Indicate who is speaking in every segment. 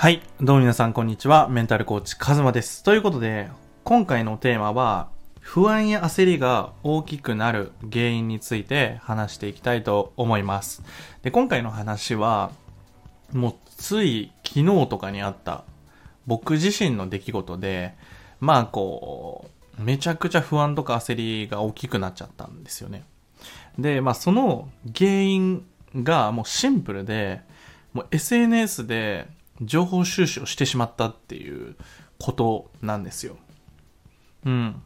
Speaker 1: はい。どうも皆さん、こんにちは。メンタルコーチ、カズマです。ということで、今回のテーマは、不安や焦りが大きくなる原因について話していきたいと思います。で、今回の話は、もうつい昨日とかにあった僕自身の出来事で、まあこう、めちゃくちゃ不安とか焦りが大きくなっちゃったんですよね。で、まあその原因がもうシンプルで、もう SNS で情報収集をしてしまったっていうことなんですよ。うん。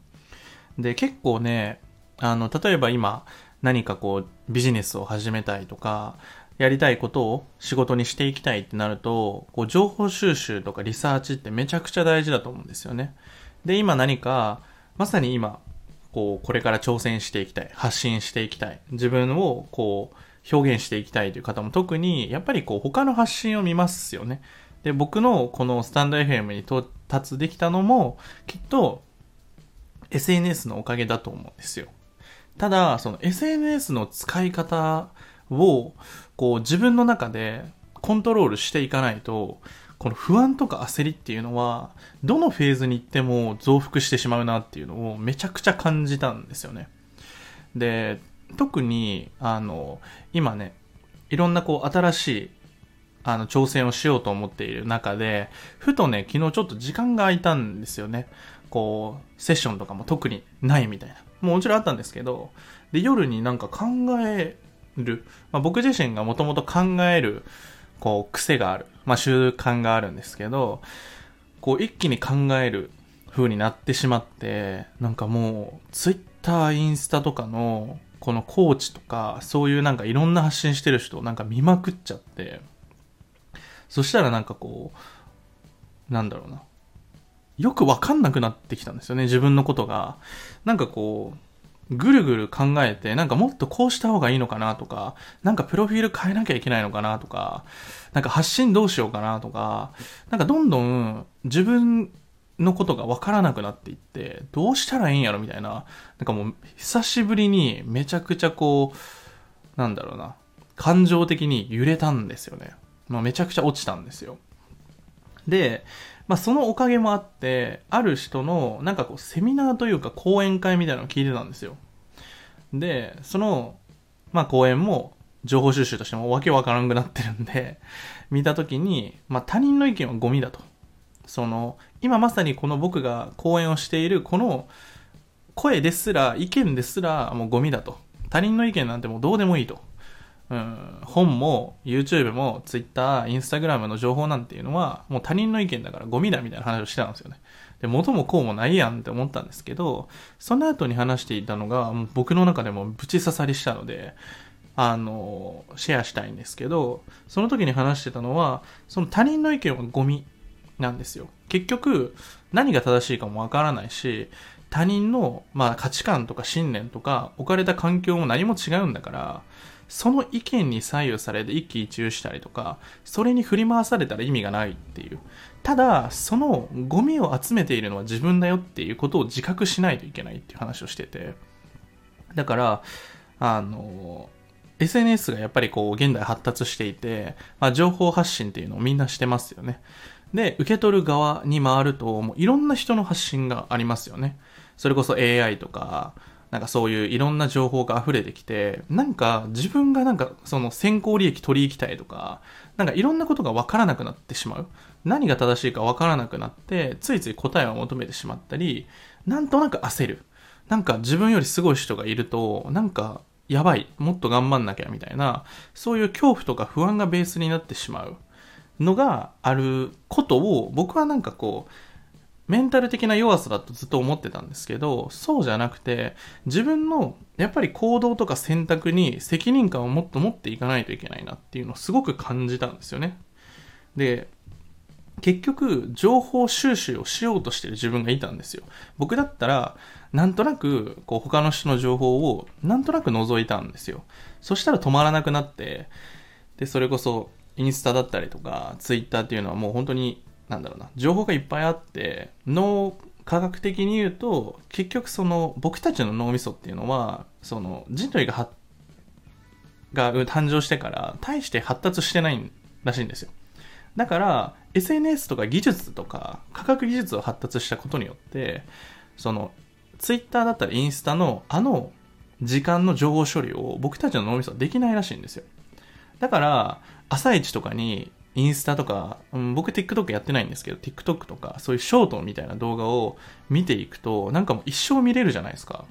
Speaker 1: で、結構ね、あの、例えば今何かこうビジネスを始めたいとか、やりたいことを仕事にしていきたいってなると、こう情報収集とかリサーチってめちゃくちゃ大事だと思うんですよね。で、今何か、まさに今、こう、これから挑戦していきたい、発信していきたい、自分をこう、表現していきたいという方も特に、やっぱりこう、他の発信を見ますよね。で、僕のこのスタンド FM に到達できたのも、きっと SNS のおかげだと思うんですよ。ただ、その SNS の使い方を、こう自分の中でコントロールしていかないと、この不安とか焦りっていうのは、どのフェーズに行っても増幅してしまうなっていうのをめちゃくちゃ感じたんですよね。で、特に、あの、今ね、いろんなこう新しいあの、挑戦をしようと思っている中で、ふとね、昨日ちょっと時間が空いたんですよね。こう、セッションとかも特にないみたいな。もちろんあったんですけど、で、夜になんか考える。まあ、僕自身がもともと考える、こう、癖がある。まあ、習慣があるんですけど、こう、一気に考える風になってしまって、なんかもう、ツイッター、インスタとかの、このコーチとか、そういうなんかいろんな発信してる人をなんか見まくっちゃって、そしたらなんかこう、なんだろうな。よくわかんなくなってきたんですよね、自分のことが。なんかこう、ぐるぐる考えて、なんかもっとこうした方がいいのかなとか、なんかプロフィール変えなきゃいけないのかなとか、なんか発信どうしようかなとか、なんかどんどん自分のことがわからなくなっていって、どうしたらいいんやろみたいな、なんかもう久しぶりにめちゃくちゃこう、なんだろうな、感情的に揺れたんですよね。まあ、めちゃくちゃ落ちたんですよ。で、まあ、そのおかげもあって、ある人の、なんかこう、セミナーというか講演会みたいなのを聞いてたんですよ。で、その、まあ、講演も、情報収集としてもわけわからんくなってるんで、見たときに、まあ、他人の意見はゴミだと。その、今まさにこの僕が講演をしている、この声ですら、意見ですら、もうゴミだと。他人の意見なんてもうどうでもいいと。本も YouTube も Twitter、Instagram の情報なんていうのはもう他人の意見だからゴミだみたいな話をしてたんですよね。で、元もこうもないやんって思ったんですけど、その後に話していたのがもう僕の中でもブチ刺さりしたので、あの、シェアしたいんですけど、その時に話してたのは、その他人の意見はゴミなんですよ。結局、何が正しいかもわからないし、他人の、まあ、価値観とか信念とか置かれた環境も何も違うんだから、その意見に左右されて一喜一憂したりとか、それに振り回されたら意味がないっていう。ただ、そのゴミを集めているのは自分だよっていうことを自覚しないといけないっていう話をしてて。だから、あの、SNS がやっぱりこう現代発達していて、まあ、情報発信っていうのをみんなしてますよね。で、受け取る側に回ると、もういろんな人の発信がありますよね。それこそ AI とか、なんかそういういろんな情報が溢れてきて、なんか自分がなんかその先行利益取り行きたいとか、なんかいろんなことがわからなくなってしまう。何が正しいかわからなくなって、ついつい答えを求めてしまったり、なんとなく焦る。なんか自分よりすごい人がいると、なんかやばい、もっと頑張んなきゃみたいな、そういう恐怖とか不安がベースになってしまうのがあることを、僕はなんかこう、メンタル的な弱さだとずっと思ってたんですけど、そうじゃなくて、自分のやっぱり行動とか選択に責任感をもっと持っていかないといけないなっていうのをすごく感じたんですよね。で、結局、情報収集をしようとしてる自分がいたんですよ。僕だったら、なんとなく、こう、他の人の情報を、なんとなく覗いたんですよ。そしたら止まらなくなって、で、それこそ、インスタだったりとか、ツイッターっていうのはもう本当に、なんだろうな、情報がいっぱいあって、脳科学的に言うと、結局その、僕たちの脳みそっていうのは、その、人類がはが誕生してから、大して発達してないらしいんですよ。だから、SNS とか技術とか科学技術を発達したことによってそのツイッターだったりインスタのあの時間の情報処理を僕たちの脳みそはできないらしいんですよだから朝一とかにインスタとか、うん、僕 TikTok やってないんですけど TikTok とかそういうショートみたいな動画を見ていくとなんかもう一生見れるじゃないですか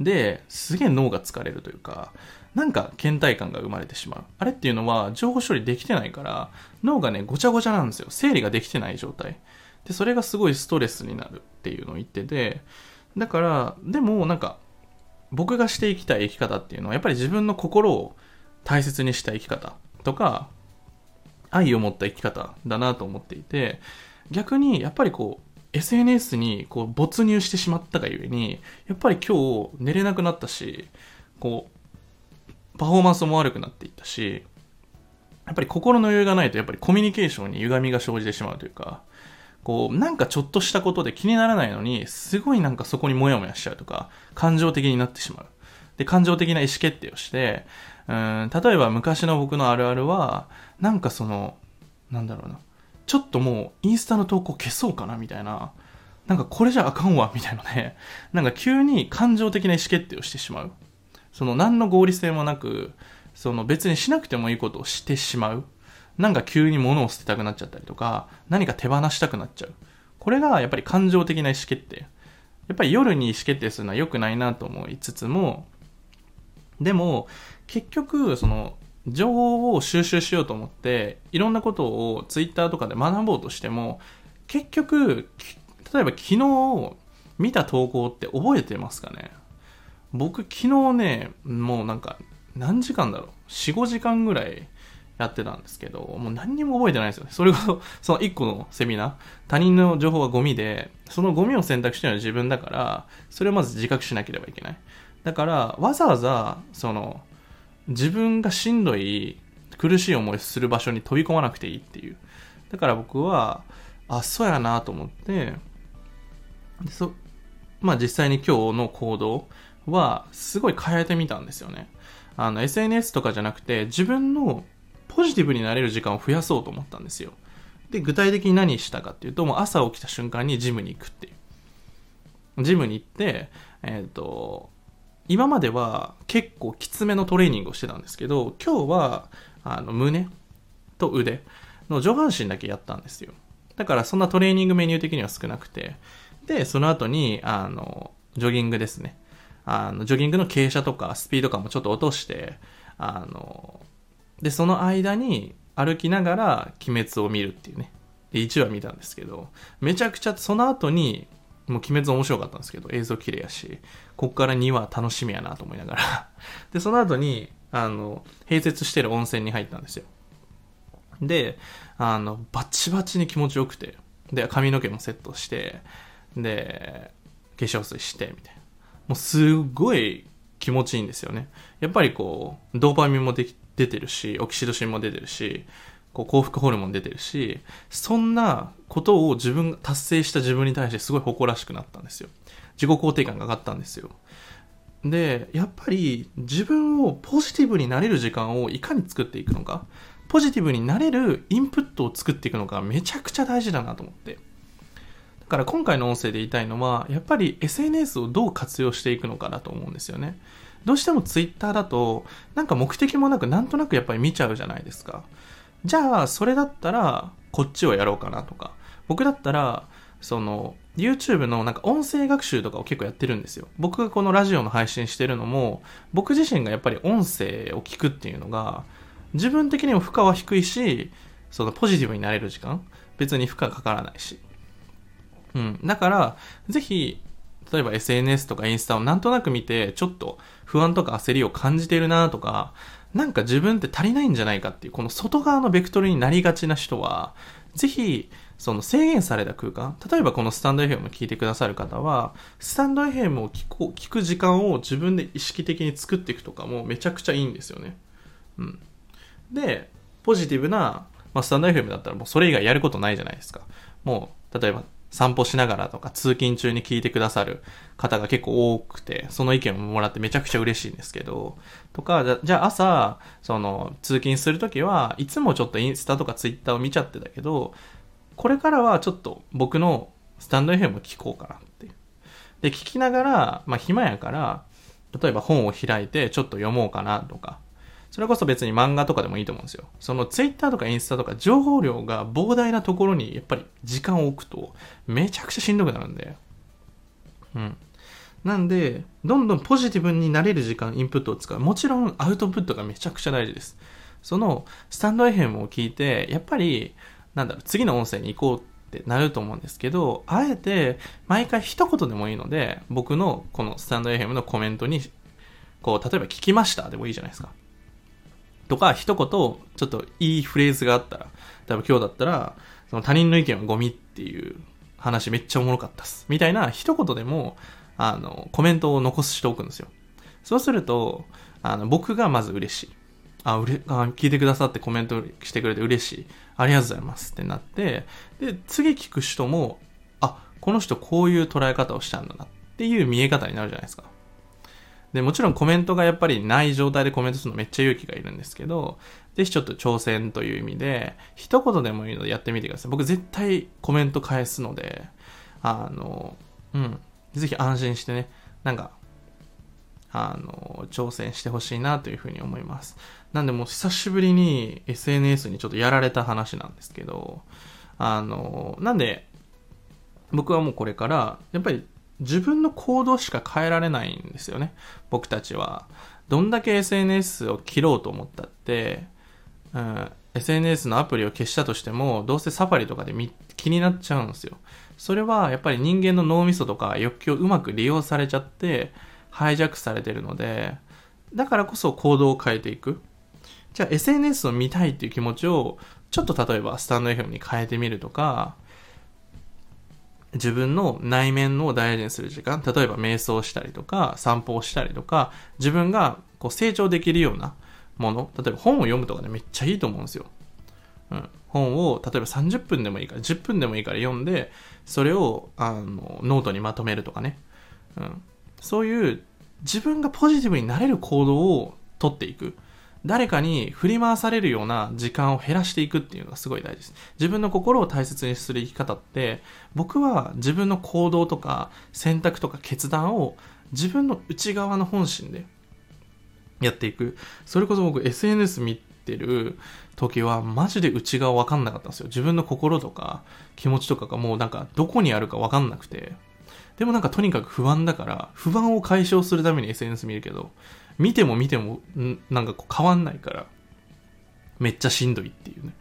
Speaker 1: ですげえ脳が疲れるというかなんか倦怠感が生まれてしまう。あれっていうのは情報処理できてないから脳がねごちゃごちゃなんですよ。整理ができてない状態。で、それがすごいストレスになるっていうのを言ってて、だから、でもなんか僕がしていきたい生き方っていうのはやっぱり自分の心を大切にした生き方とか愛を持った生き方だなと思っていて逆にやっぱりこう SNS にこう没入してしまったがゆえにやっぱり今日寝れなくなったしこうパフォーマンスも悪くなっていったしやっぱり心の余裕がないとやっぱりコミュニケーションに歪みが生じてしまうというかこうなんかちょっとしたことで気にならないのにすごいなんかそこにモヤモヤしちゃうとか感情的になってしまう。で感情的な意思決定をしてうん例えば昔の僕のあるあるはなんかそのなんだろうなちょっともうインスタの投稿消そうかなみたいな、なんかこれじゃあかんわみたいなね、なんか急に感情的な意思決定をしてしまう。その何の合理性もなく、その別にしなくてもいいことをしてしまう。なんか急に物を捨てたくなっちゃったりとか、何か手放したくなっちゃう。これがやっぱり感情的な意思決定。やっぱり夜に意思決定するのは良くないなと思いつつも、でも、結局、その、情報を収集しようと思っていろんなことをツイッターとかで学ぼうとしても結局例えば昨日見た投稿って覚えてますかね？僕昨日ねもうなんか何時間だろう？45時間ぐらいやってたんですけどもう何にも覚えてないですよね。それこそ その1個のセミナー。他人の情報はゴミでそのゴミを選択してるのは自分だからそれをまず自覚しなければいけない。だからわざわざその自分がしんどい苦しい思いする場所に飛び込まなくていいっていう。だから僕はあそうやなと思ってそまあ実際に今日の行動はすごい変えてみたんですよね。あの SNS とかじゃなくて自分のポジティブになれる時間を増やそうと思ったんですよ。で具体的に何したかっていうともう朝起きた瞬間にジムに行くっていう。ジムに行ってえっ、ー、と今までは結構きつめのトレーニングをしてたんですけど、今日はあの胸と腕の上半身だけやったんですよ。だからそんなトレーニングメニュー的には少なくて、で、その後に、あの、ジョギングですね。あの、ジョギングの傾斜とかスピード感もちょっと落として、あの、で、その間に歩きながら鬼滅を見るっていうね。で、1話見たんですけど、めちゃくちゃその後にもう鬼滅面白かったんですけど、映像綺麗やし、こっから2話楽しみやなと思いながら で、その後に、あの、併設してる温泉に入ったんですよ。で、あの、バチバチに気持ちよくて、で、髪の毛もセットして、で、化粧水して、みたいな。もうすっごい気持ちいいんですよね。やっぱりこう、ドーパミンもで出てるし、オキシドシンも出てるし、こう幸福ホルモン出てるし、そんなことを自分が達成した自分に対してすごい誇らしくなったんですよ。自己肯定感が上がったんですよ。で、やっぱり自分をポジティブになれる時間をいかに作っていくのか、ポジティブになれるインプットを作っていくのがめちゃくちゃ大事だなと思って。だから今回の音声で言いたいのは、やっぱり SNS をどう活用していくのかだと思うんですよね。どうしても Twitter だと、なんか目的もなくなんとなくやっぱり見ちゃうじゃないですか。じゃあ、それだったら、こっちをやろうかなとか。僕だったら、その、YouTube のなんか音声学習とかを結構やってるんですよ。僕がこのラジオの配信してるのも、僕自身がやっぱり音声を聞くっていうのが、自分的にも負荷は低いし、そのポジティブになれる時間、別に負荷かからないし。うん。だから、ぜひ、例えば SNS とかインスタをなんとなく見て、ちょっと不安とか焦りを感じてるなとか、なんか自分って足りないんじゃないかっていう、この外側のベクトルになりがちな人は、ぜひ、その制限された空間、例えばこのスタンド FM を聞いてくださる方は、スタンド FM を聞こ聞く時間を自分で意識的に作っていくとかもめちゃくちゃいいんですよね。うん。で、ポジティブな、まあ、スタンド FM だったらもうそれ以外やることないじゃないですか。もう、例えば散歩しながらとか通勤中に聞いてくださる方が結構多くて、その意見をもらってめちゃくちゃ嬉しいんですけど、とか、じゃあ朝、その通勤するときはいつもちょっとインスタとかツイッターを見ちゃってたけど、これからはちょっと僕のスタンド FM を聞こうかなって。で、聞きながら、まあ暇やから、例えば本を開いてちょっと読もうかなとか、それこそ別に漫画とかでもいいと思うんですよ。その Twitter とかインスタとか情報量が膨大なところにやっぱり時間を置くとめちゃくちゃしんどくなるんで。うん。なんで、どんどんポジティブになれる時間、インプットを使う。もちろんアウトプットがめちゃくちゃ大事です。そのスタンド FM を聞いて、やっぱり、なんだろう、次の音声に行こうってなると思うんですけど、あえて毎回一言でもいいので、僕のこのスタンド FM のコメントに、こう、例えば聞きましたでもいいじゃないですか。とか、一言、ちょっといいフレーズがあったら、例えば今日だったら、その他人の意見はゴミっていう話めっちゃおもろかったっす。みたいな一言でも、あの、コメントを残しておくんですよ。そうすると、あの、僕がまず嬉しい。あ、うれ、あ、聞いてくださってコメントしてくれて嬉しい。ありがとうございますってなって、で、次聞く人も、あ、この人こういう捉え方をしたんだなっていう見え方になるじゃないですか。で、もちろんコメントがやっぱりない状態でコメントするのめっちゃ勇気がいるんですけど、ぜひちょっと挑戦という意味で、一言でもいいのでやってみてください。僕絶対コメント返すので、あの、うん、ぜひ安心してね、なんか、あの、挑戦してほしいなというふうに思います。なんでもう久しぶりに SNS にちょっとやられた話なんですけど、あの、なんで、僕はもうこれから、やっぱり自分の行動しか変えられないんですよね。僕たちは。どんだけ SNS を切ろうと思ったって、うん、SNS のアプリを消したとしても、どうせサファリとかで気になっちゃうんですよ。それはやっぱり人間の脳みそとか欲求をうまく利用されちゃって、ハイジャックされてるので、だからこそ行動を変えていく。じゃあ SNS を見たいっていう気持ちを、ちょっと例えばスタンド FM に変えてみるとか、自分の内面を大事にする時間、例えば瞑想したりとか、散歩をしたりとか、自分がこう成長できるようなもの、例えば本を読むとかね、めっちゃいいと思うんですよ。うん、本を例えば30分でもいいから10分でもいいから読んでそれをあのノートにまとめるとかね、うん、そういう自分がポジティブになれる行動をとっていく。誰かに振り回されるような時間を減らしていくっていうのがすごい大事です。自分の心を大切にする生き方って、僕は自分の行動とか選択とか決断を自分の内側の本心でやっていく。それこそ僕 SNS 見てる時はマジで内側わかんなかったんですよ。自分の心とか気持ちとかがもうなんかどこにあるかわかんなくて。でもなんかとにかく不安だから、不安を解消するために SNS 見るけど、見ても見ても、なんかこう変わんないから、めっちゃしんどいっていうね、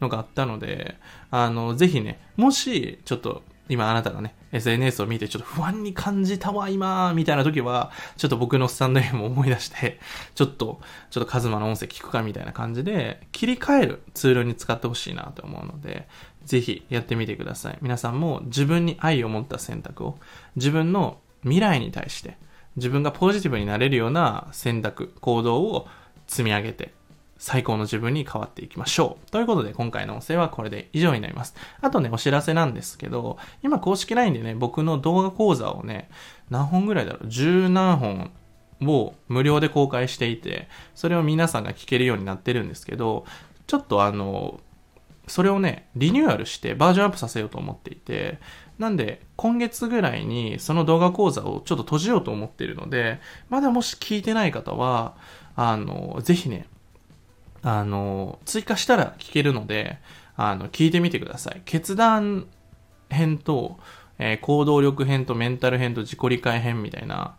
Speaker 1: のがあったので、あの、ぜひね、もし、ちょっと、今あなたがね、SNS を見てちょっと不安に感じたわ、今、みたいな時は、ちょっと僕のスタンド M を思い出して、ちょっと、ちょっとカズマの音声聞くかみたいな感じで、切り替えるツールに使ってほしいなと思うので、ぜひやってみてください。皆さんも自分に愛を持った選択を、自分の未来に対して、自分がポジティブになれるような選択、行動を積み上げて、最高の自分に変わっていきましょう。ということで、今回の音声はこれで以上になります。あとね、お知らせなんですけど、今公式 LINE でね、僕の動画講座をね、何本ぐらいだろう？十何本を無料で公開していて、それを皆さんが聞けるようになってるんですけど、ちょっとあの、それをね、リニューアルしてバージョンアップさせようと思っていて、なんで、今月ぐらいにその動画講座をちょっと閉じようと思っているので、まだもし聞いてない方は、あの、ぜひね、あの、追加したら聞けるので、あの、聞いてみてください。決断編と、えー、行動力編とメンタル編と自己理解編みたいな、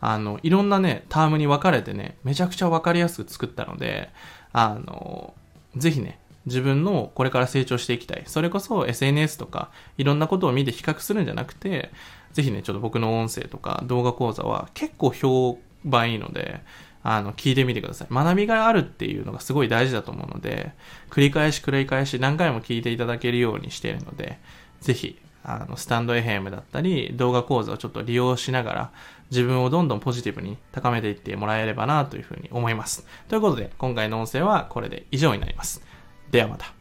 Speaker 1: あの、いろんなね、タームに分かれてね、めちゃくちゃ分かりやすく作ったので、あの、ぜひね、自分のこれから成長していきたい。それこそ SNS とかいろんなことを見て比較するんじゃなくて、ぜひね、ちょっと僕の音声とか動画講座は結構評判いいので、あの、聞いてみてください。学びがあるっていうのがすごい大事だと思うので、繰り返し繰り返し何回も聞いていただけるようにしているので、ぜひ、あの、スタンド FM だったり、動画講座をちょっと利用しながら、自分をどんどんポジティブに高めていってもらえればなというふうに思います。ということで、今回の音声はこれで以上になります。ではまた。